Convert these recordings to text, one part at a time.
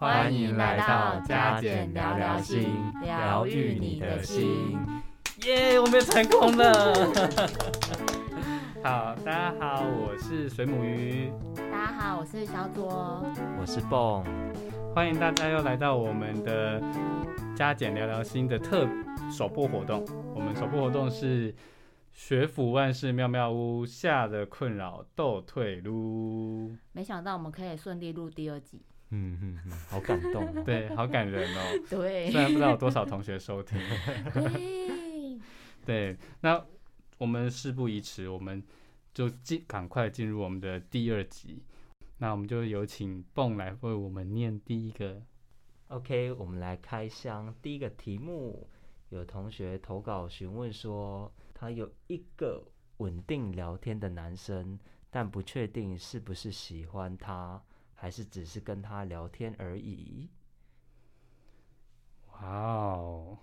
欢迎来到加减聊聊心，疗愈你的心。耶，yeah, 我们成功了！好，大家好，我是水母鱼。大家好，我是小左。我是蹦。欢迎大家又来到我们的加减聊聊心的特首播活动。我们首播活动是学府万事妙妙屋下的困扰斗退噜。没想到我们可以顺利录第二集。嗯嗯嗯，好感动，对，好感人哦。对，虽然不知道有多少同学收听。对，对，那我们事不宜迟，我们就进赶快进入我们的第二集。那我们就有请蹦来为我们念第一个。OK，我们来开箱第一个题目。有同学投稿询问说，他有一个稳定聊天的男生，但不确定是不是喜欢他。还是只是跟他聊天而已。哇哦，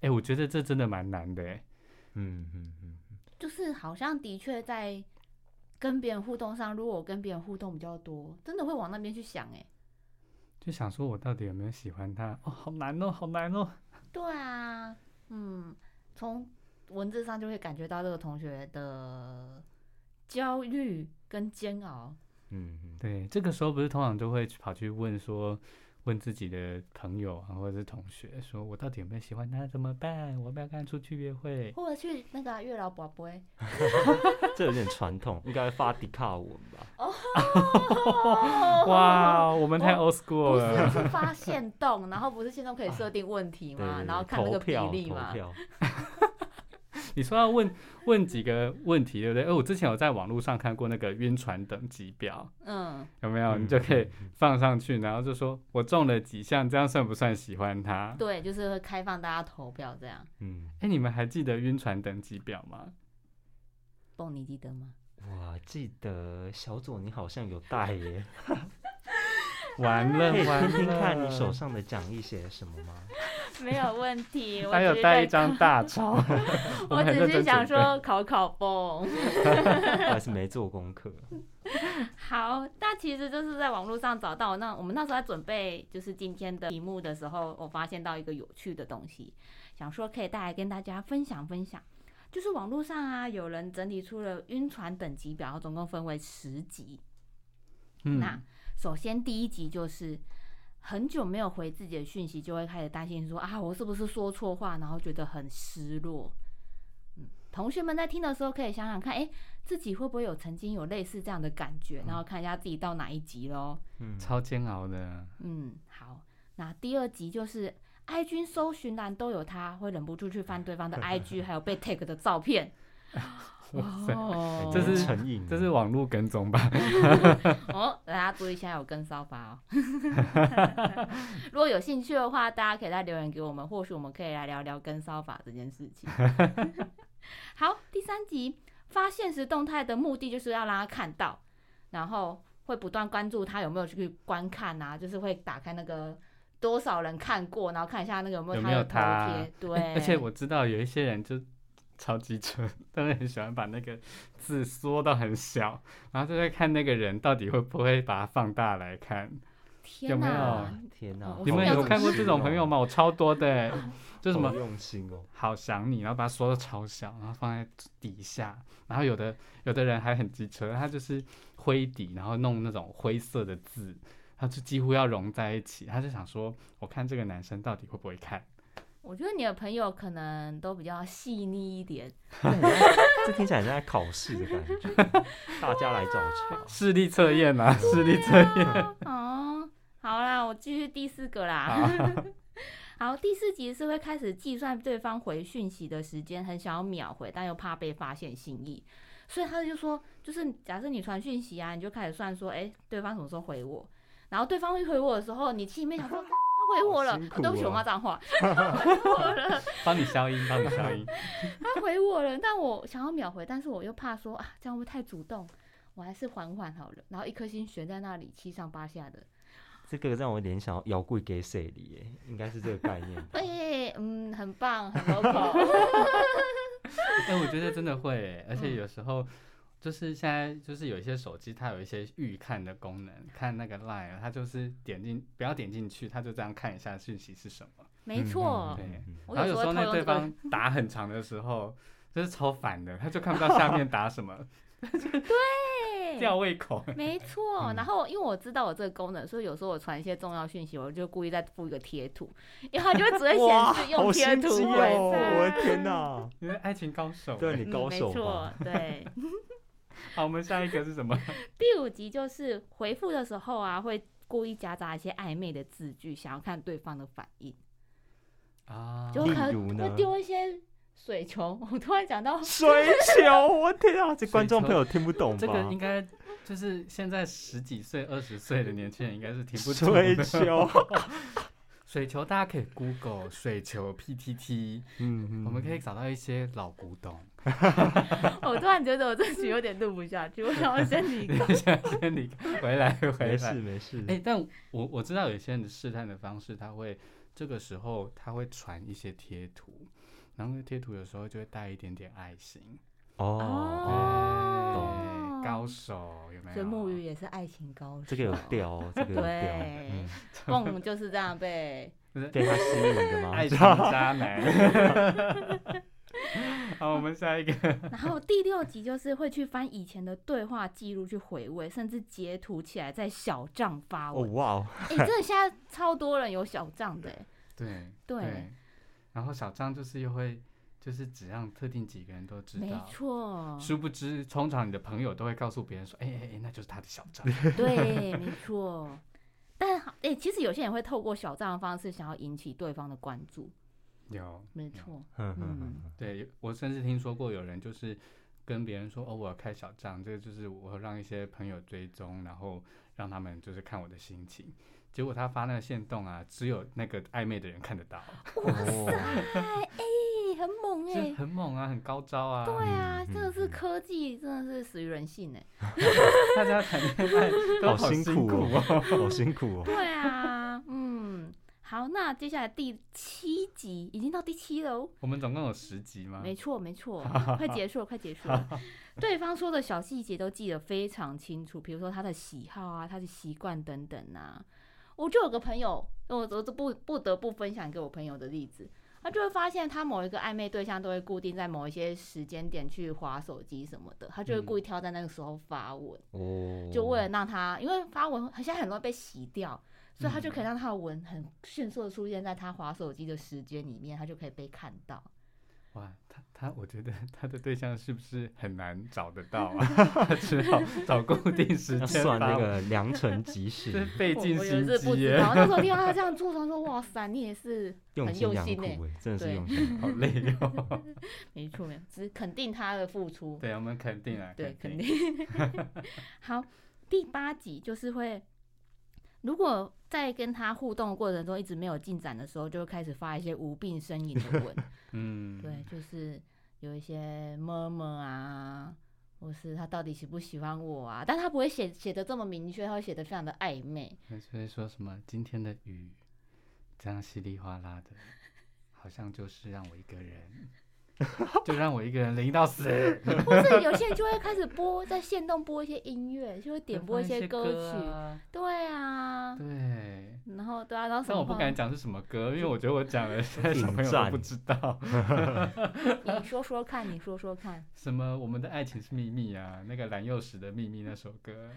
哎，我觉得这真的蛮难的，哎，嗯嗯嗯，就是好像的确在跟别人互动上，如果我跟别人互动比较多，真的会往那边去想，哎，就想说我到底有没有喜欢他？哦，好难哦，好难哦。对啊，嗯，从文字上就会感觉到这个同学的焦虑跟煎熬。嗯，对，这个时候不是通常都会跑去问说，问自己的朋友啊，或者是同学，说我到底有没有喜欢他？怎么办？我要不要跟他出去约会？或者去那个月老宝贝？这有点传统，应该发迪卡文吧？哦，哇，我们太 old school 了。不是发 现动，然后不是现动可以设定问题吗？啊、然后看那个比例嘛。你说要问问几个问题，对不对？哦，我之前有在网络上看过那个晕船等级表，嗯，有没有？你就可以放上去，然后就说我中了几项，这样算不算喜欢他？对，就是会开放大家投票这样。嗯，哎，你们还记得晕船等级表吗？蹦，你记得吗？我记得小左，你好像有带耶。完了，可以听听看你手上的讲义写什么吗？没有问题，我还有带一张大钞。我只是想说考考蹦，还是没做功课。好，那其实就是在网络上找到。那我们那时候在准备就是今天的题目的时候，我发现到一个有趣的东西，想说可以带来跟大家分享分享。就是网络上啊，有人整理出了晕船等级表，总共分为十级。嗯，那首先第一集就是。很久没有回自己的讯息，就会开始担心说啊，我是不是说错话，然后觉得很失落。嗯，同学们在听的时候可以想想看，哎，自己会不会有曾经有类似这样的感觉，然后看一下自己到哪一集喽。嗯，超煎熬的。嗯，好，那第二集就是 IG 搜寻栏都有他，会忍不住去翻对方的 IG，还有被 tag 的照片。哇塞，这是成瘾，这是网络跟踪吧？哦，大家注意一下，有跟骚法哦。如果有兴趣的话，大家可以再留言给我们，或许我们可以来聊聊跟骚法这件事情。好，第三集发现实动态的目的就是要让他看到，然后会不断关注他有没有去观看啊，就是会打开那个多少人看过，然后看一下那个有没有他的头贴。对，而且我知道有一些人就。超级蠢，但是很喜欢把那个字缩到很小，然后就在看那个人到底会不会把它放大来看，天有没有？天哪！你们有看过这种朋友吗？我超多的，就什么用心哦，好想你，然后把它缩的超小，然后放在底下，然后有的有的人还很机车，他就是灰底，然后弄那种灰色的字，他就几乎要融在一起，他就想说，我看这个男生到底会不会看。我觉得你的朋友可能都比较细腻一点，这听起来像在考试的感觉，大家来找茬，视力测验啊，视力测验。哦，好啦，我继续第四个啦。好，好，第四集是会开始计算对方回讯息的时间，很想要秒回，但又怕被发现心意，所以他就说，就是假设你传讯息啊，你就开始算说，哎、欸，对方什么时候回我，然后对方一回我的时候，你心里面想说。回我了，对不起，我骂脏话。回我了，帮你消音，帮你消音。他回我了，但我想要秒回，但是我又怕说啊，这样会不会太主动？我还是缓缓好了。然后一颗心悬在那里，七上八下的。这个让我联想到妖怪给谁里耶，应该是这个概念。对，嗯，很棒，很 local。哎，我觉得真的会，而且有时候。就是现在就是有一些手机，它有一些预看的功能，看那个 line，它就是点进不要点进去，它就这样看一下讯息是什么。没错，对。然后有时候那对方 打很长的时候，就是超烦的，他就看不到下面打什么。对，吊胃口。没错，然后因为我知道我这个功能，所以有时候我传一些重要讯息，我就故意再附一个贴图，然后就会只会显示用贴图回。我的天哪，你是爱情高手，对你高手。没错，对。好，我们下一个是什么？第五集就是回复的时候啊，会故意夹杂一些暧昧的字句，想要看对方的反应啊，就可能会丢一些。水球，我突然讲到水球，我天啊，这观众朋友听不懂吧？这个应该就是现在十几岁、二十岁的年轻人应该是听不懂。水球，水球，大家可以 Google 水球 PTT，嗯，嗯，我们可以找到一些老古董。我突然觉得我这局有点录不下去，我想要先离开，先先离开，回来回来，没事没事。哎、欸，但我我知道有些人的试探的方式，他会这个时候他会传一些贴图。然后贴图有时候就会带一点点爱心哦，哦，高手有没有？所以木鱼也是爱情高手，这个有调，这个有调。对，梦就是这样被被他吸引的吗？爱情渣男。好，我们下一个。然后第六集就是会去翻以前的对话记录去回味，甚至截图起来在小账发文。哦哇哦！哎，真的现在超多人有小账的。对对。对然后小账就是又会，就是只让特定几个人都知道，没错。殊不知，通常你的朋友都会告诉别人说：“哎哎哎，那就是他的小账。”对，没错。但哎，其实有些人会透过小账的方式，想要引起对方的关注。有，没错。嗯，对，我甚至听说过有人就是跟别人说：“哦，我要开小账，这个就是我让一些朋友追踪，然后让他们就是看我的心情。”结果他发那个线动啊，只有那个暧昧的人看得到。哇塞，哎、欸，很猛哎、欸，很猛啊，很高招啊。对啊，真的是科技，真的是死于人性哎。大家谈恋爱都好辛苦哦，好辛苦哦。对啊，嗯，好，那接下来第七集已经到第七了哦。我们总共有十集吗？没错，没错，快结束了，快结束了。对方说的小细节都记得非常清楚，比如说他的喜好啊，他的习惯等等啊。我就有个朋友，我我都不不得不分享给我朋友的例子，他就会发现他某一个暧昧对象都会固定在某一些时间点去划手机什么的，他就会故意挑在那个时候发文，嗯、就为了让他，因为发文现在很容易被洗掉，所以他就可以让他的文很迅速的出现在他滑手机的时间里面，他就可以被看到。哇，他他，我觉得他的对象是不是很难找得到啊？他只好找固定时间算那 个良辰吉时，费尽心机耶。然后那时候听到他这样做，他说：“哇塞，你也是 很用心哎，真的是用心，好累哟。”没错，没错，只是肯定他的付出。对，我们肯定啊，对，肯定。好，第八集就是会。如果在跟他互动过程中一直没有进展的时候，就会开始发一些无病呻吟的文。嗯，对，就是有一些么么啊，或是他到底喜不喜欢我啊？但他不会写写的这么明确，他会写的非常的暧昧。所以说什么今天的雨这样稀里哗啦的，好像就是让我一个人。就让我一个人淋到死，或是有些人就会开始播，在线动播一些音乐，就会点播一些歌曲，啊。对啊，对，然后对啊，然后但我不敢讲是什么歌，因为我觉得我讲了，现在小朋友都不知道。你说说看，你说说看，什么我们的爱情是秘密啊？那个蓝又时的秘密那首歌，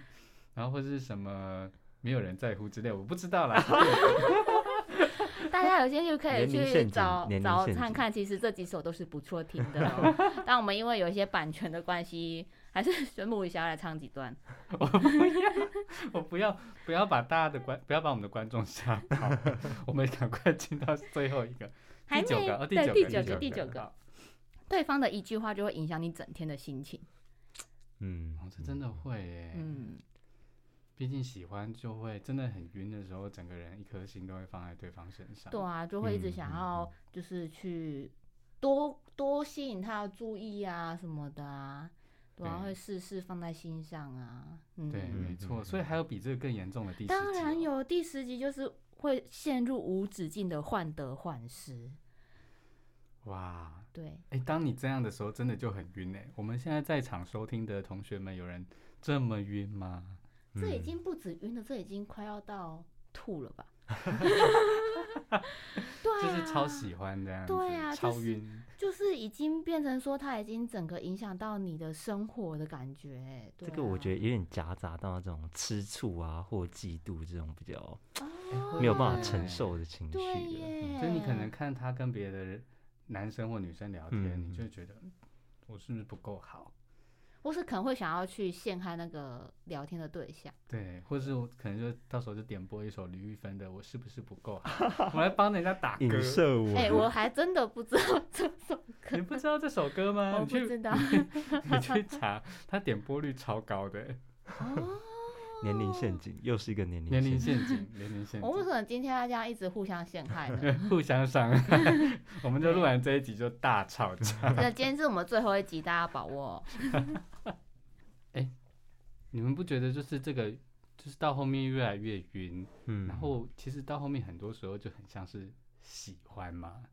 然后或是什么没有人在乎之类，我不知道啦。大家有兴趣可以去找找看看，其实这几首都是不错听的 哦。但我们因为有一些版权的关系，还是选木鱼想要来唱几段。我不要，我不要，不要把大家的观，不要把我们的观众吓跑。我们赶快进到最后一个，第九个，对，第九个，第九个。对方的一句话就会影响你整天的心情。嗯，这真的会耶。嗯。毕竟喜欢就会真的很晕的时候，整个人一颗心都会放在对方身上。对啊，就会一直想要就是去多、嗯、多吸引他的注意啊什么的啊，对啊，会事事放在心上啊。嗯、对，没错。所以还有比这个更严重的第十集。当然有，第十集就是会陷入无止境的患得患失。哇，对，哎，当你这样的时候，真的就很晕哎。我们现在在场收听的同学们，有人这么晕吗？这已经不止晕了，这已经快要到吐了吧？对啊，就是超喜欢这样子，对啊，超晕，就是已经变成说，他已经整个影响到你的生活的感觉。这个我觉得有点夹杂到那种吃醋啊，或嫉妒这种比较没有办法承受的情绪。对耶，就你可能看他跟别的男生或女生聊天，你就觉得我是不是不够好？或是可能会想要去陷害那个聊天的对象，对，或者是我可能就到时候就点播一首李玉芬的《我是不是不够好》，我来帮人家打歌。影射我？哎、欸，我还真的不知道这首歌。你不知道这首歌吗？我不知道。你去查，它点播率超高的。哦。年龄陷阱，又是一个年龄年龄陷阱，年龄陷阱。我为什么今天要这样一直互相陷害呢？互相伤害。我们就录完这一集就大吵架。那今天是我们最后一集，大家把握。哎、欸，你们不觉得就是这个，就是到后面越来越晕，嗯，然后其实到后面很多时候就很像是喜欢嘛，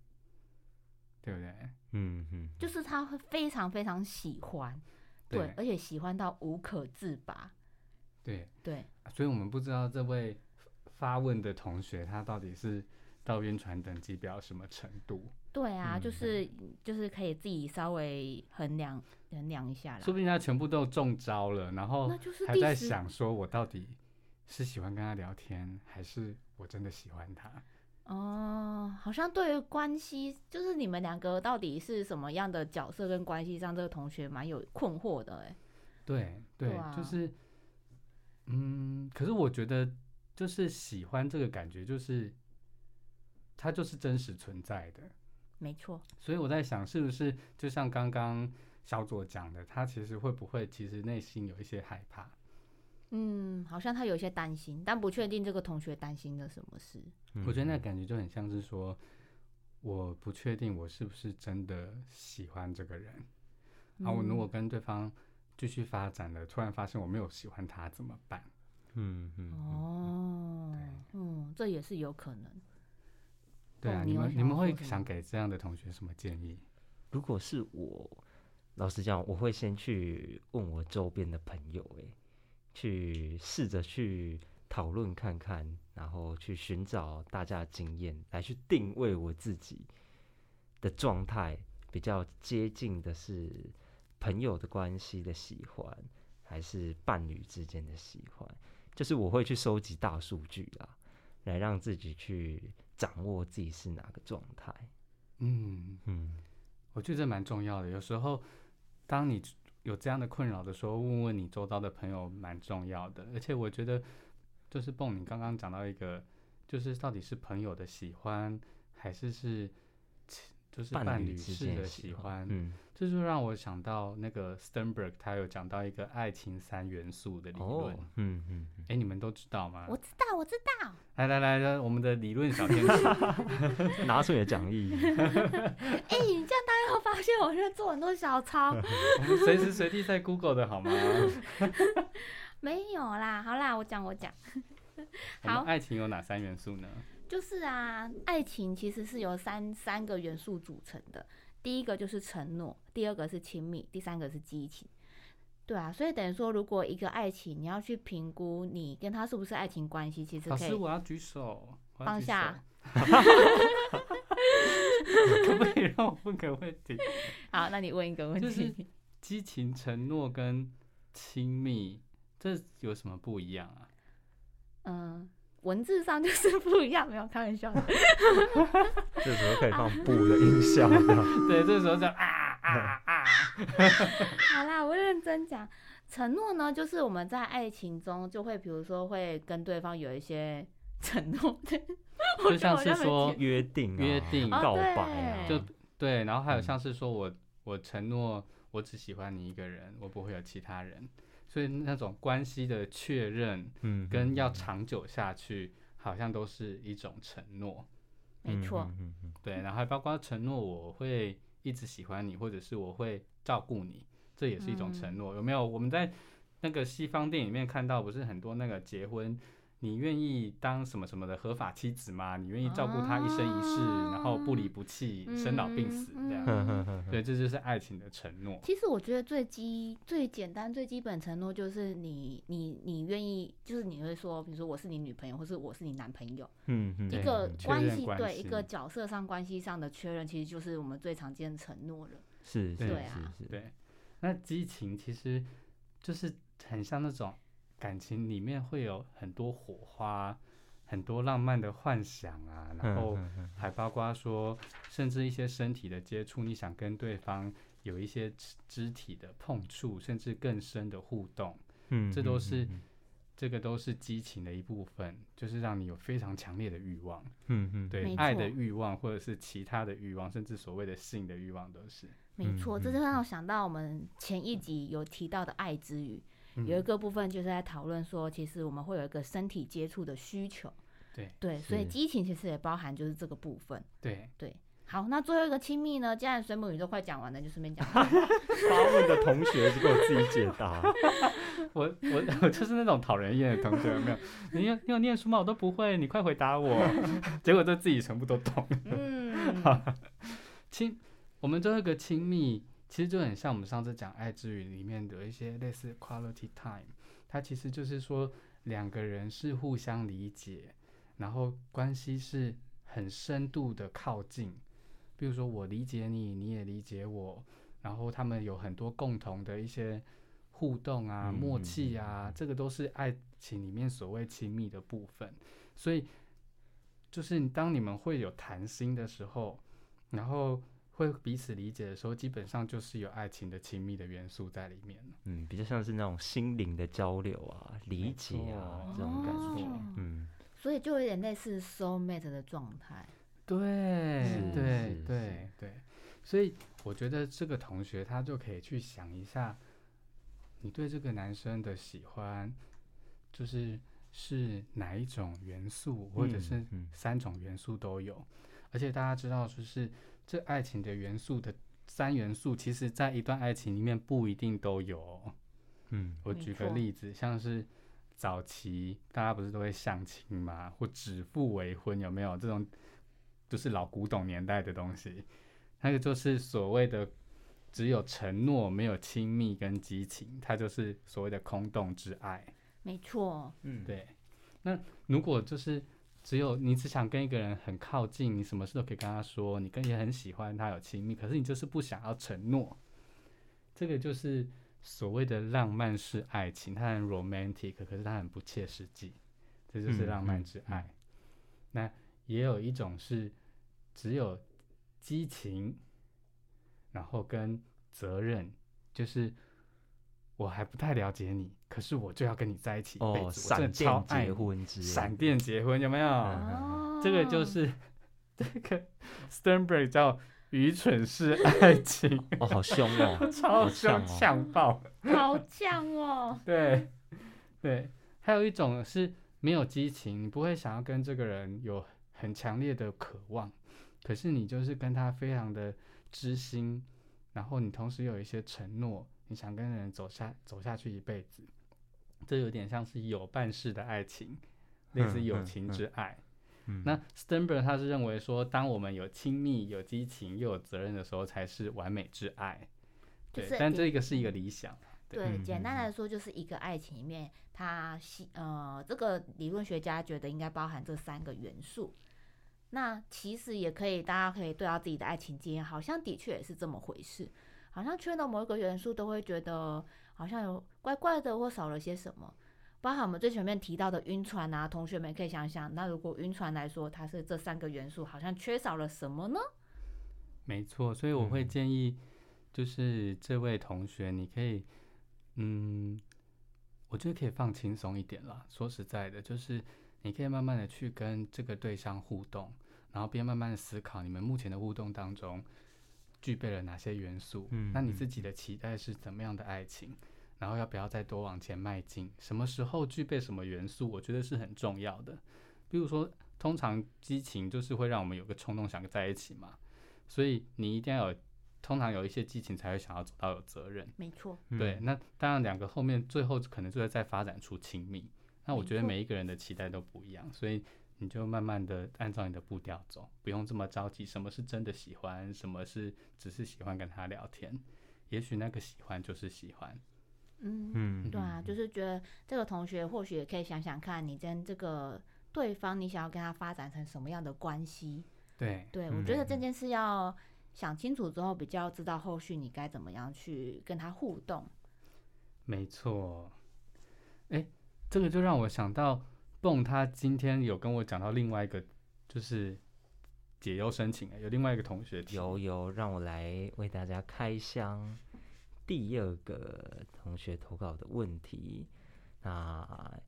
对不对？嗯嗯，就是他会非常非常喜欢，对，对而且喜欢到无可自拔。对对，所以我们不知道这位发问的同学他到底是到晕船等级表什么程度？对啊，嗯、就是就是可以自己稍微衡量衡量一下啦。说不定他全部都中招了，然后还在想说，我到底是喜欢跟他聊天，还是我真的喜欢他？哦，好像对于关系，就是你们两个到底是什么样的角色跟关系上，这个同学蛮有困惑的哎。对对，就是。嗯，可是我觉得，就是喜欢这个感觉，就是它就是真实存在的，没错。所以我在想，是不是就像刚刚小左讲的，他其实会不会其实内心有一些害怕？嗯，好像他有一些担心，但不确定这个同学担心的什么事。我觉得那感觉就很像是说，我不确定我是不是真的喜欢这个人，然后我如果跟对方。继续发展了，突然发现我没有喜欢他怎么办？嗯嗯哦，嗯，这也是有可能。对啊，哦、你，你们你们会想给这样的同学什么建议？如果是我，老实讲，我会先去问我周边的朋友，哎，去试着去讨论看看，然后去寻找大家的经验，来去定位我自己的状态，比较接近的是。朋友的关系的喜欢，还是伴侣之间的喜欢，就是我会去收集大数据啦，来让自己去掌握自己是哪个状态。嗯嗯，我觉得这蛮重要的。有时候，当你有这样的困扰的时候，问问你周遭的朋友蛮重要的。而且我觉得，就是蹦，你刚刚讲到一个，就是到底是朋友的喜欢，还是是。就是伴侣式的喜欢，嗯，这就让我想到那个 Sternberg，他有讲到一个爱情三元素的理论，嗯嗯，哎，你们都知道吗？我知道，我知道。来来来，我们的理论小天使，拿出你的讲义。哎，你这样大家会发现我在做很多小抄，我 们随时随地在 Google 的好吗？没有啦，好啦，我讲我讲。好，爱情有哪三元素呢？就是啊，爱情其实是由三三个元素组成的。第一个就是承诺，第二个是亲密，第三个是激情。对啊，所以等于说，如果一个爱情，你要去评估你跟他是不是爱情关系，其实可以。老师，我要举手。放下。可不可以让我问个问题？好，那你问一个问题。就是激情、承诺跟亲密，这有什么不一样啊？嗯。文字上就是不一样，没有开玩笑的。这时候可以放布的音效，对，这时候就啊啊啊。好啦，我认真讲，承诺呢，就是我们在爱情中就会，比如说会跟对方有一些承诺，就像是说约定、约定、告白，就对。然后还有像是说我我承诺我只喜欢你一个人，我不会有其他人。所以那种关系的确认，嗯，跟要长久下去，好像都是一种承诺，没错，对，然后还包括承诺我会一直喜欢你，或者是我会照顾你，这也是一种承诺，有没有？我们在那个西方电影里面看到，不是很多那个结婚你愿意当什么什么的合法妻子吗？你愿意照顾他一生一世，啊、然后不离不弃，生老病死这样？嗯、对，这就是爱情的承诺。其实我觉得最基、最简单、最基本承诺就是你、你、你愿意，就是你会说，比如说我是你女朋友，或是我是你男朋友。嗯嗯。一个关系，对一个角色上关系上的确认，其实就是我们最常见的承诺了。是，对啊，对。那激情其实就是很像那种。感情里面会有很多火花，很多浪漫的幻想啊，然后还包括说，甚至一些身体的接触，你想跟对方有一些肢体的碰触，甚至更深的互动，嗯，这都是这个都是激情的一部分，就是让你有非常强烈的欲望，嗯嗯，对，爱的欲望或者是其他的欲望，甚至所谓的性的欲望都是。没错，这就让我想到我们前一集有提到的爱之语。有一个部分就是在讨论说，其实我们会有一个身体接触的需求，对对，所以激情其实也包含就是这个部分，对对。好，那最后一个亲密呢？既然水母语都快讲完了，就顺便讲。发问的同学就给我自己解答。我我我就是那种讨人厌的同学，有没有？你有你有念书吗？我都不会，你快回答我。结果就自己全部都懂。嗯。好，亲，我们最后一个亲密。其实就很像我们上次讲爱之语里面的一些类似 quality time，它其实就是说两个人是互相理解，然后关系是很深度的靠近。比如说我理解你，你也理解我，然后他们有很多共同的一些互动啊、默契啊，这个都是爱情里面所谓亲密的部分。所以就是当你们会有谈心的时候，然后。会彼此理解的时候，基本上就是有爱情的亲密的元素在里面。嗯，比较像是那种心灵的交流啊、理解啊这种感觉。哦、嗯，所以就有点类似 soul mate 的状态。对，对，对，对。所以我觉得这个同学他就可以去想一下，你对这个男生的喜欢，就是是哪一种元素，或者是三种元素都有。嗯嗯、而且大家知道，就是。这爱情的元素的三元素，其实在一段爱情里面不一定都有哦。嗯，我举个例子，像是早期大家不是都会相亲嘛？或指腹为婚，有没有这种？就是老古董年代的东西，那个就是所谓的只有承诺，没有亲密跟激情，它就是所谓的空洞之爱。没错，嗯，对。那如果就是。只有你只想跟一个人很靠近，你什么事都可以跟他说，你跟也很喜欢他有亲密，可是你就是不想要承诺，这个就是所谓的浪漫式爱情，它很 romantic，可是它很不切实际，这就是浪漫之爱。那也有一种是只有激情，然后跟责任，就是。我还不太了解你，可是我就要跟你在一起一辈子。闪电结婚之，闪电结婚有没有？哦、这个就是这个 Sternberg 叫愚蠢式爱情。哦，好凶哦，超凶，呛爆，好呛哦。对对，还有一种是没有激情，你不会想要跟这个人有很强烈的渴望，可是你就是跟他非常的知心，然后你同时有一些承诺。你想跟人走下走下去一辈子，这有点像是有伴式的爱情，类似友情之爱。嗯嗯嗯、那 Sternberg 他是认为说，当我们有亲密、有激情又有责任的时候，才是完美之爱。对，但这个是一个理想。对，对简单来说，就是一个爱情里面，它呃，这个理论学家觉得应该包含这三个元素。那其实也可以，大家可以对照自己的爱情经验，好像的确也是这么回事。好像缺了某一个元素，都会觉得好像有怪怪的，或少了些什么。包含我们最前面提到的晕船啊，同学们可以想想，那如果晕船来说，它是这三个元素，好像缺少了什么呢？没错，所以我会建议，就是这位同学，你可以，嗯，我觉得可以放轻松一点啦。说实在的，就是你可以慢慢的去跟这个对象互动，然后边慢慢的思考你们目前的互动当中。具备了哪些元素？嗯，那你自己的期待是怎么样的爱情？嗯、然后要不要再多往前迈进？什么时候具备什么元素？我觉得是很重要的。比如说，通常激情就是会让我们有个冲动想在一起嘛，所以你一定要有，通常有一些激情才会想要走到有责任。没错，对。那当然，两个后面最后可能就会再发展出亲密，那我觉得每一个人的期待都不一样，所以你就慢慢的按照你的步调走，不用这么着急。什么是真的喜欢？什么是只是喜欢跟他聊天？也许那个喜欢就是喜欢。嗯嗯，对啊，就是觉得这个同学或许也可以想想看，你跟这个对方，你想要跟他发展成什么样的关系？对，对，我觉得这件事要想清楚之后，比较知道后续你该怎么样去跟他互动。没错，哎，这个就让我想到，蹦他今天有跟我讲到另外一个，就是解忧申请，有另外一个同学有有让我来为大家开箱。第二个同学投稿的问题，那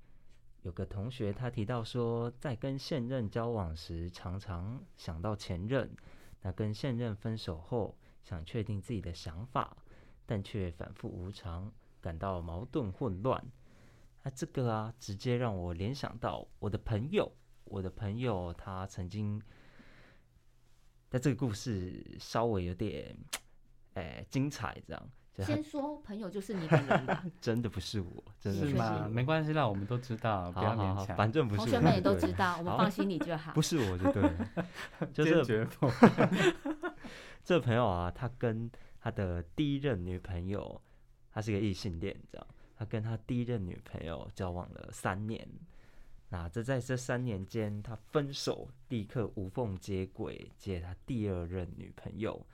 有个同学他提到说，在跟现任交往时，常常想到前任；那跟现任分手后，想确定自己的想法，但却反复无常，感到矛盾混乱。那这个啊，直接让我联想到我的朋友，我的朋友他曾经，在这个故事稍微有点，哎，精彩这样。先说朋友就是你本人吧，真的不是我，真的是吗？没关系啦，我们都知道，不要勉强，反正不是我。同学们也都知道，我们放心你就好。不是我就对了，就是 这朋友啊，他跟他的第一任女朋友，他是个异性恋，这样，他跟他第一任女朋友交往了三年，那这在这三年间，他分手立刻无缝接轨接他第二任女朋友，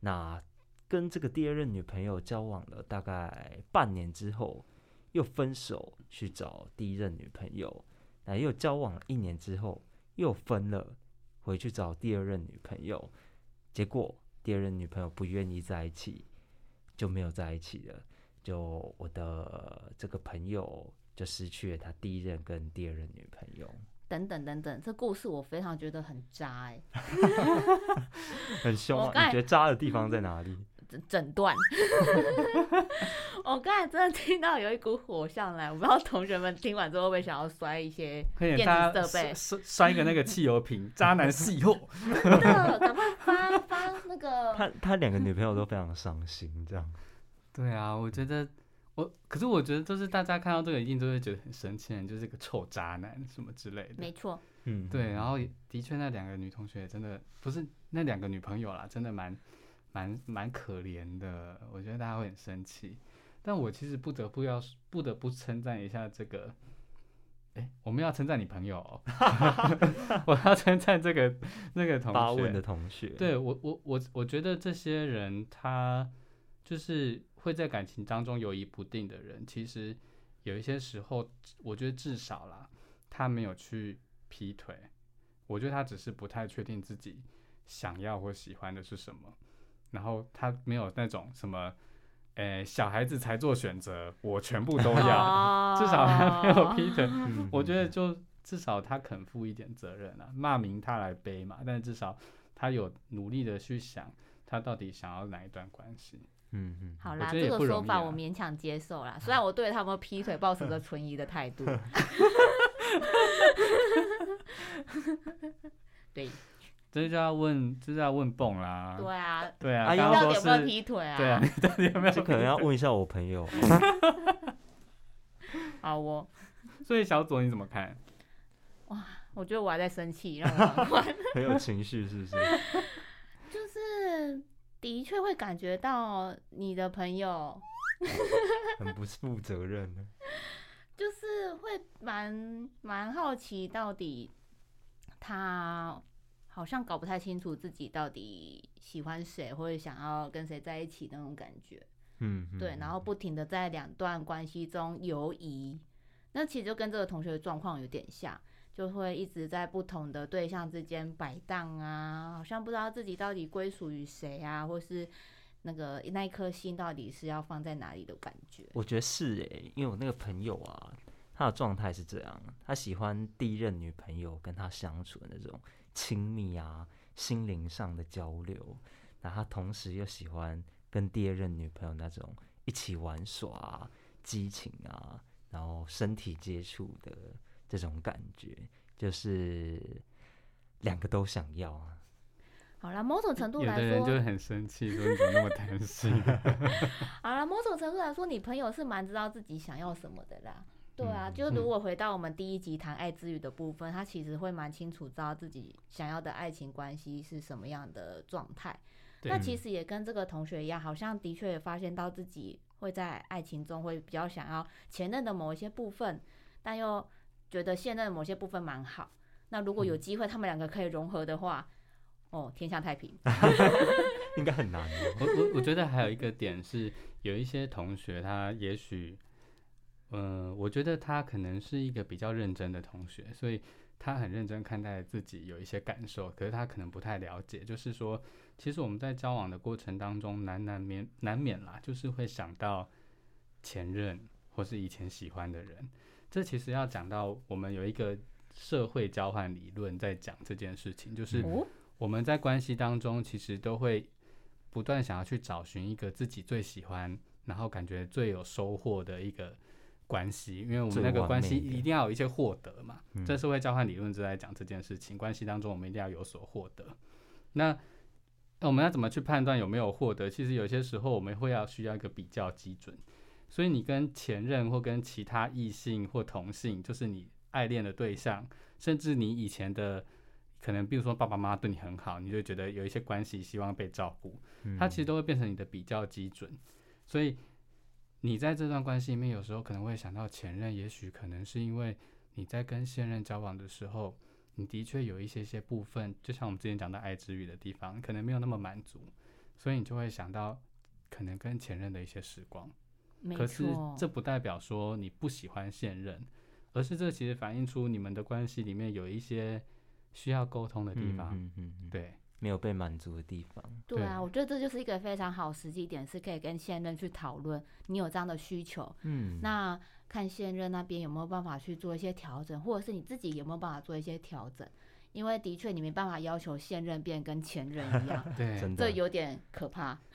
那。跟这个第二任女朋友交往了大概半年之后，又分手去找第一任女朋友，那又交往了一年之后又分了，回去找第二任女朋友，结果第二任女朋友不愿意在一起，就没有在一起了。就我的这个朋友就失去了他第一任跟第二任女朋友。等等等等，这故事我非常觉得很渣哎，很凶啊！你觉得渣的地方在哪里？整段，我刚才真的听到有一股火上来，我不知道同学们听完之后会不会想要摔一些电子设备，摔摔一个那个汽油瓶，渣男细货，真的，赶快发发那个。他他两个女朋友都非常伤心，这样。对啊，我觉得我，可是我觉得就是大家看到这个一定都会觉得很生气，就是个臭渣男什么之类的。没错，嗯，对，然后的确那两个女同学真的不是那两个女朋友啦，真的蛮。蛮蛮可怜的，我觉得大家会很生气，但我其实不得不要不得不称赞一下这个，哎，我们要称赞你朋友，哦，我要称赞这个那个同学，发问的同学，对我我我我觉得这些人他就是会在感情当中犹豫不定的人，其实有一些时候，我觉得至少啦，他没有去劈腿，我觉得他只是不太确定自己想要或喜欢的是什么。然后他没有那种什么，诶，小孩子才做选择，我全部都要。至少他没有 劈腿，我觉得就至少他肯负一点责任啊。骂名他来背嘛，但至少他有努力的去想，他到底想要哪一段关系。嗯嗯。好啦，这个说法我勉强接受啦。虽然我对他们劈腿抱持着存疑的态度。对。这就要问，这就要问蹦啦。对啊，对啊，阿英到底有没有劈腿啊？对啊，你到底有没有？这可能要问一下我朋友。好哦。所以小左你怎么看？哇，我觉得我还在生气，让我很有情绪，是不是？就是的确会感觉到你的朋友 很不负责任的，就是会蛮蛮好奇到底他。好像搞不太清楚自己到底喜欢谁，或者想要跟谁在一起那种感觉。嗯，对，然后不停的在两段关系中游移，那其实就跟这个同学的状况有点像，就会一直在不同的对象之间摆荡啊，好像不知道自己到底归属于谁啊，或是那个那一颗心到底是要放在哪里的感觉。我觉得是诶，因为我那个朋友啊，他的状态是这样，他喜欢第一任女朋友跟他相处的那种。亲密啊，心灵上的交流，那他同时又喜欢跟第二任女朋友那种一起玩耍啊、激情啊，然后身体接触的这种感觉，就是两个都想要啊。好啦，某种程度来说，有的人就是很生气，说你怎么那么贪心？好了，某种程度来说，你朋友是蛮知道自己想要什么的啦。对啊，就如果回到我们第一集谈爱之语的部分，他其实会蛮清楚知道自己想要的爱情关系是什么样的状态。那其实也跟这个同学一样，好像的确也发现到自己会在爱情中会比较想要前任的某一些部分，但又觉得现在的某些部分蛮好。那如果有机会他们两个可以融合的话，哦，天下太平。应该很难。我我我觉得还有一个点是，有一些同学他也许，嗯、呃，我觉得他可能是一个比较认真的同学，所以他很认真看待自己有一些感受，可是他可能不太了解，就是说，其实我们在交往的过程当中难难免难免啦，就是会想到前任或是以前喜欢的人。这其实要讲到我们有一个社会交换理论在讲这件事情，就是我们在关系当中其实都会。不断想要去找寻一个自己最喜欢，然后感觉最有收获的一个关系，因为我们那个关系一定要有一些获得嘛。这社会交换理论就在讲这件事情，关系当中我们一定要有所获得。那我们要怎么去判断有没有获得？其实有些时候我们会要需要一个比较基准。所以你跟前任或跟其他异性或同性，就是你爱恋的对象，甚至你以前的。可能比如说爸爸妈妈对你很好，你就觉得有一些关系希望被照顾，它其实都会变成你的比较基准。所以你在这段关系里面，有时候可能会想到前任，也许可能是因为你在跟现任交往的时候，你的确有一些些部分，就像我们之前讲的爱之语的地方，可能没有那么满足，所以你就会想到可能跟前任的一些时光。可是这不代表说你不喜欢现任，而是这其实反映出你们的关系里面有一些。需要沟通的地方，嗯嗯嗯，对，没有被满足的地方，对啊，我觉得这就是一个非常好时机点，是可以跟现任去讨论，你有这样的需求，嗯，那看现任那边有没有办法去做一些调整，或者是你自己有没有办法做一些调整，因为的确你没办法要求现任变跟前任一样，对，这有点可怕。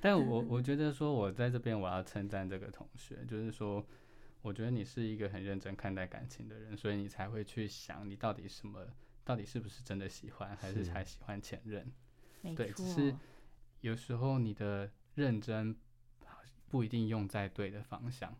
但我我觉得说，我在这边我要称赞这个同学，就是说。我觉得你是一个很认真看待感情的人，所以你才会去想，你到底什么，到底是不是真的喜欢，还是才喜欢前任？对，只是有时候你的认真不一定用在对的方向，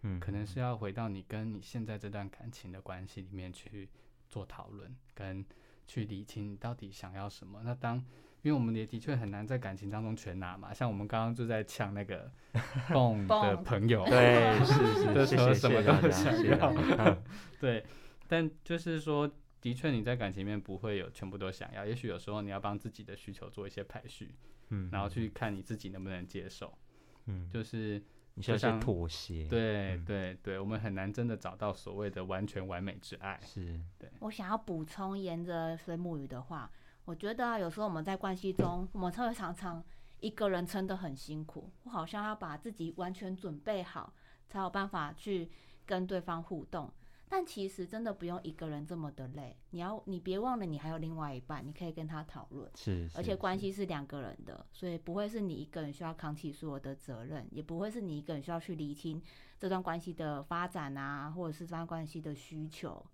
嗯，可能是要回到你跟你现在这段感情的关系里面去做讨论，跟去理清你到底想要什么。那当因为我们也的确很难在感情当中全拿嘛，像我们刚刚就在抢那个 蹦的朋友，对，是 是，就说什么都想要，对，但就是说，的确你在感情里面不会有全部都想要，也许有时候你要帮自己的需求做一些排序，嗯，然后去看你自己能不能接受，嗯，就是你需要些妥协，对对对，我们很难真的找到所谓的完全完美之爱，是。对。我想要补充，沿着水母鱼的话。我觉得啊，有时候我们在关系中，我们才会常常一个人撑得很辛苦，我好像要把自己完全准备好，才有办法去跟对方互动。但其实真的不用一个人这么的累，你要你别忘了，你还有另外一半，你可以跟他讨论。是，而且关系是两个人的，所以不会是你一个人需要扛起所有的责任，也不会是你一个人需要去厘清这段关系的发展啊，或者是这段关系的需求。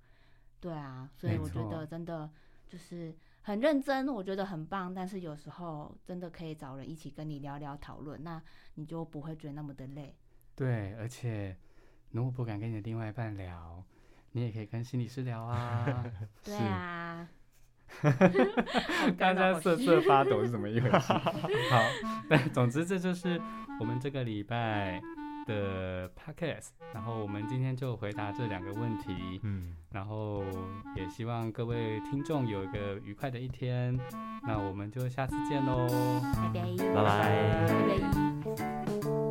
对啊，所以我觉得真的就是。很认真，我觉得很棒，但是有时候真的可以找人一起跟你聊聊讨论，那你就不会觉得那么的累。对，而且如果不敢跟你的另外一半聊，你也可以跟心理师聊啊。对啊。大家瑟瑟发抖是怎么一回事？好，但，总之这就是我们这个礼拜的 podcast，然后我们今天就回答这两个问题，嗯，然后也希望各位听众有一个愉快的一天，那我们就下次见喽，拜拜，拜拜。拜拜。